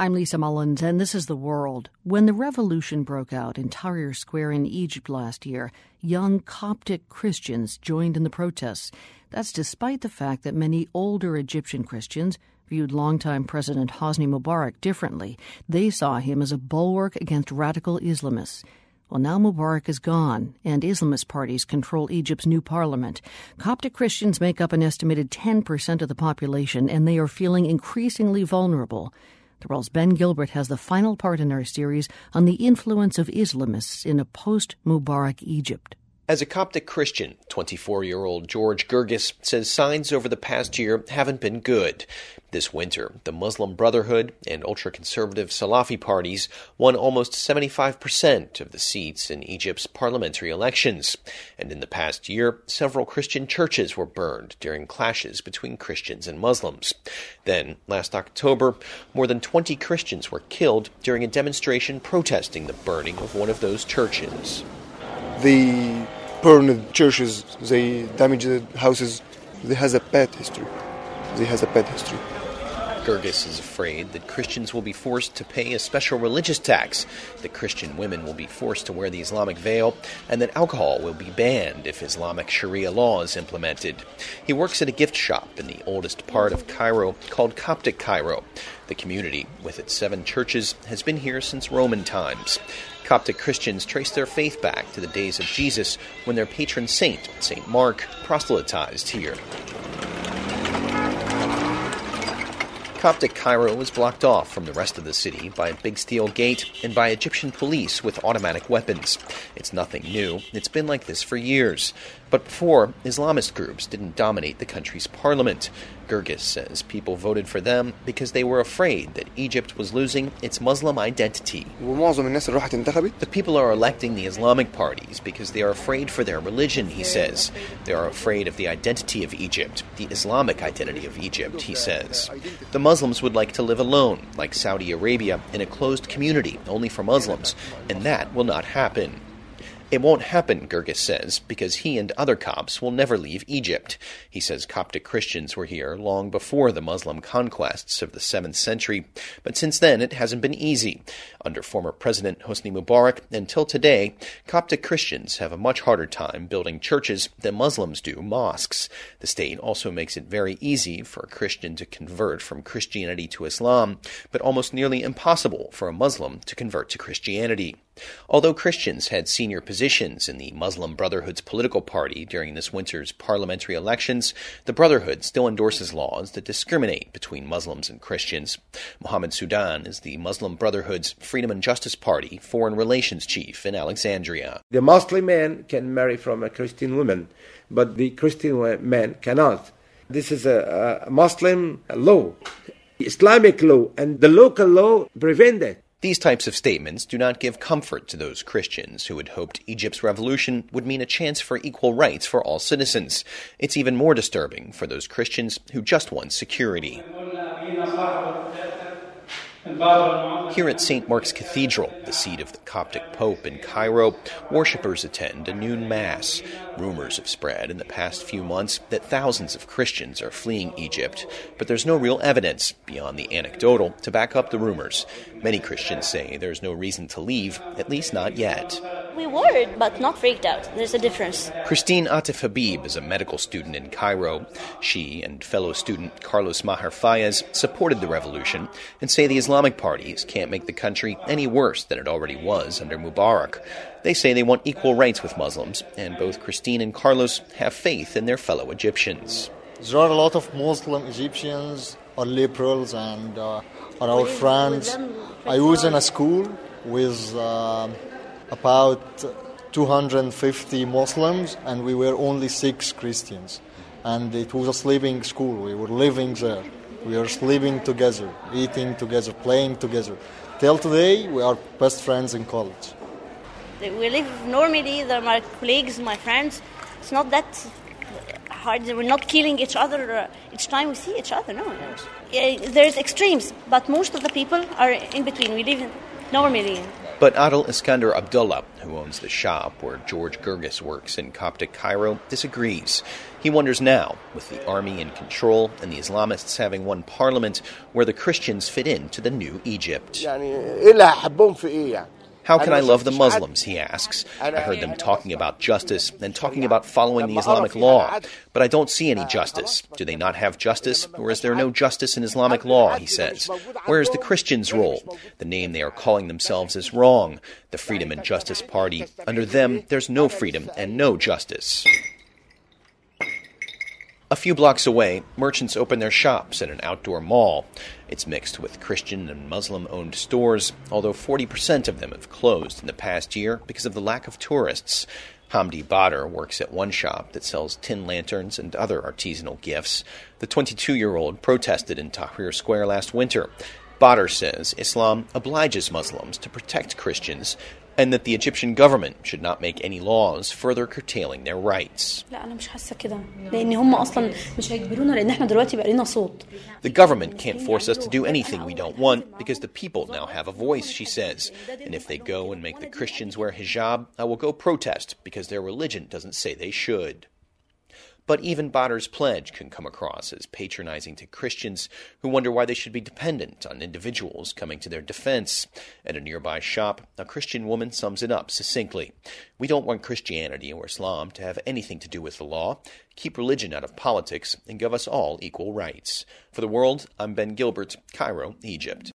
I'm Lisa Mullins, and this is The World. When the revolution broke out in Tahrir Square in Egypt last year, young Coptic Christians joined in the protests. That's despite the fact that many older Egyptian Christians viewed longtime President Hosni Mubarak differently. They saw him as a bulwark against radical Islamists. Well, now Mubarak is gone, and Islamist parties control Egypt's new parliament. Coptic Christians make up an estimated 10% of the population, and they are feeling increasingly vulnerable. The Ben Gilbert has the final part in our series on the influence of Islamists in a post Mubarak Egypt. As a Coptic Christian, 24 year old George Gergis says signs over the past year haven't been good. This winter, the Muslim Brotherhood and ultra conservative Salafi parties won almost 75% of the seats in Egypt's parliamentary elections. And in the past year, several Christian churches were burned during clashes between Christians and Muslims. Then, last October, more than 20 Christians were killed during a demonstration protesting the burning of one of those churches. The burned churches, they damaged houses. They has a bad history. They has a bad history. Gergis is afraid that Christians will be forced to pay a special religious tax, that Christian women will be forced to wear the Islamic veil, and that alcohol will be banned if Islamic Sharia law is implemented. He works at a gift shop in the oldest part of Cairo called Coptic Cairo. The community, with its seven churches, has been here since Roman times. Coptic Christians trace their faith back to the days of Jesus when their patron saint, St. Mark, proselytized here. Coptic Cairo was blocked off from the rest of the city by a big steel gate and by Egyptian police with automatic weapons. It's nothing new, it's been like this for years. But before, Islamist groups didn't dominate the country's parliament. Gergis says people voted for them because they were afraid that Egypt was losing its Muslim identity. The people are electing the Islamic parties because they are afraid for their religion, he says. They are afraid of the identity of Egypt, the Islamic identity of Egypt, he says. The Muslims would like to live alone, like Saudi Arabia, in a closed community only for Muslims, and that will not happen. It won't happen, Gergis says, because he and other Copts will never leave Egypt. He says Coptic Christians were here long before the Muslim conquests of the 7th century, but since then it hasn't been easy. Under former President Hosni Mubarak, until today, Coptic Christians have a much harder time building churches than Muslims do mosques. The state also makes it very easy for a Christian to convert from Christianity to Islam, but almost nearly impossible for a Muslim to convert to Christianity. Although Christians had senior positions in the Muslim Brotherhood's political party during this winter's parliamentary elections, the Brotherhood still endorses laws that discriminate between Muslims and Christians. Mohammed Sudan is the Muslim Brotherhood's Freedom and Justice Party foreign relations chief in Alexandria. The Muslim man can marry from a Christian woman, but the Christian man cannot. This is a, a Muslim law, Islamic law, and the local law prevent that. These types of statements do not give comfort to those Christians who had hoped Egypt's revolution would mean a chance for equal rights for all citizens. It's even more disturbing for those Christians who just want security. Here at St. Mark's Cathedral, the seat of the Coptic Pope in Cairo, worshippers attend a noon Mass. Rumors have spread in the past few months that thousands of Christians are fleeing Egypt, but there's no real evidence, beyond the anecdotal, to back up the rumors. Many Christians say there's no reason to leave, at least not yet. We worried, but not freaked out. There's a difference. Christine Atif Habib is a medical student in Cairo. She and fellow student Carlos Maher Fayez supported the revolution and say the Islamic parties can't make the country any worse than it already was under Mubarak. They say they want equal rights with Muslims, and both Christine and Carlos have faith in their fellow Egyptians. There are a lot of Muslim Egyptians are liberals and uh, are our friends. I was in a school with uh, about 250 Muslims, and we were only six Christians. And it was a sleeping school. We were living there. We were sleeping together, eating together, playing together. Till today, we are best friends in college. We live normally, they're my colleagues, my friends. It's not that hard. We're not killing each other uh, each time we see each other, no. There's extremes, but most of the people are in between. We live in normally. But Adel Iskander Abdullah, who owns the shop where George Gergis works in Coptic Cairo, disagrees. He wonders now, with the army in control and the Islamists having won parliament, where the Christians fit into the new Egypt. How can I love the Muslims? He asks. I heard them talking about justice and talking about following the Islamic law, but I don't see any justice. Do they not have justice, or is there no justice in Islamic law? He says. Where is the Christians' role? The name they are calling themselves is wrong. The Freedom and Justice Party. Under them, there's no freedom and no justice. A few blocks away, merchants open their shops in an outdoor mall. It's mixed with Christian and Muslim owned stores, although 40% of them have closed in the past year because of the lack of tourists. Hamdi Badr works at one shop that sells tin lanterns and other artisanal gifts. The 22 year old protested in Tahrir Square last winter. Badr says Islam obliges Muslims to protect Christians and that the Egyptian government should not make any laws further curtailing their rights. The government can't force us to do anything we don't want because the people now have a voice, she says. And if they go and make the Christians wear hijab, I will go protest because their religion doesn't say they should. But even Badr's pledge can come across as patronizing to Christians who wonder why they should be dependent on individuals coming to their defense. At a nearby shop, a Christian woman sums it up succinctly. We don't want Christianity or Islam to have anything to do with the law. Keep religion out of politics and give us all equal rights. For the world, I'm Ben Gilbert, Cairo, Egypt.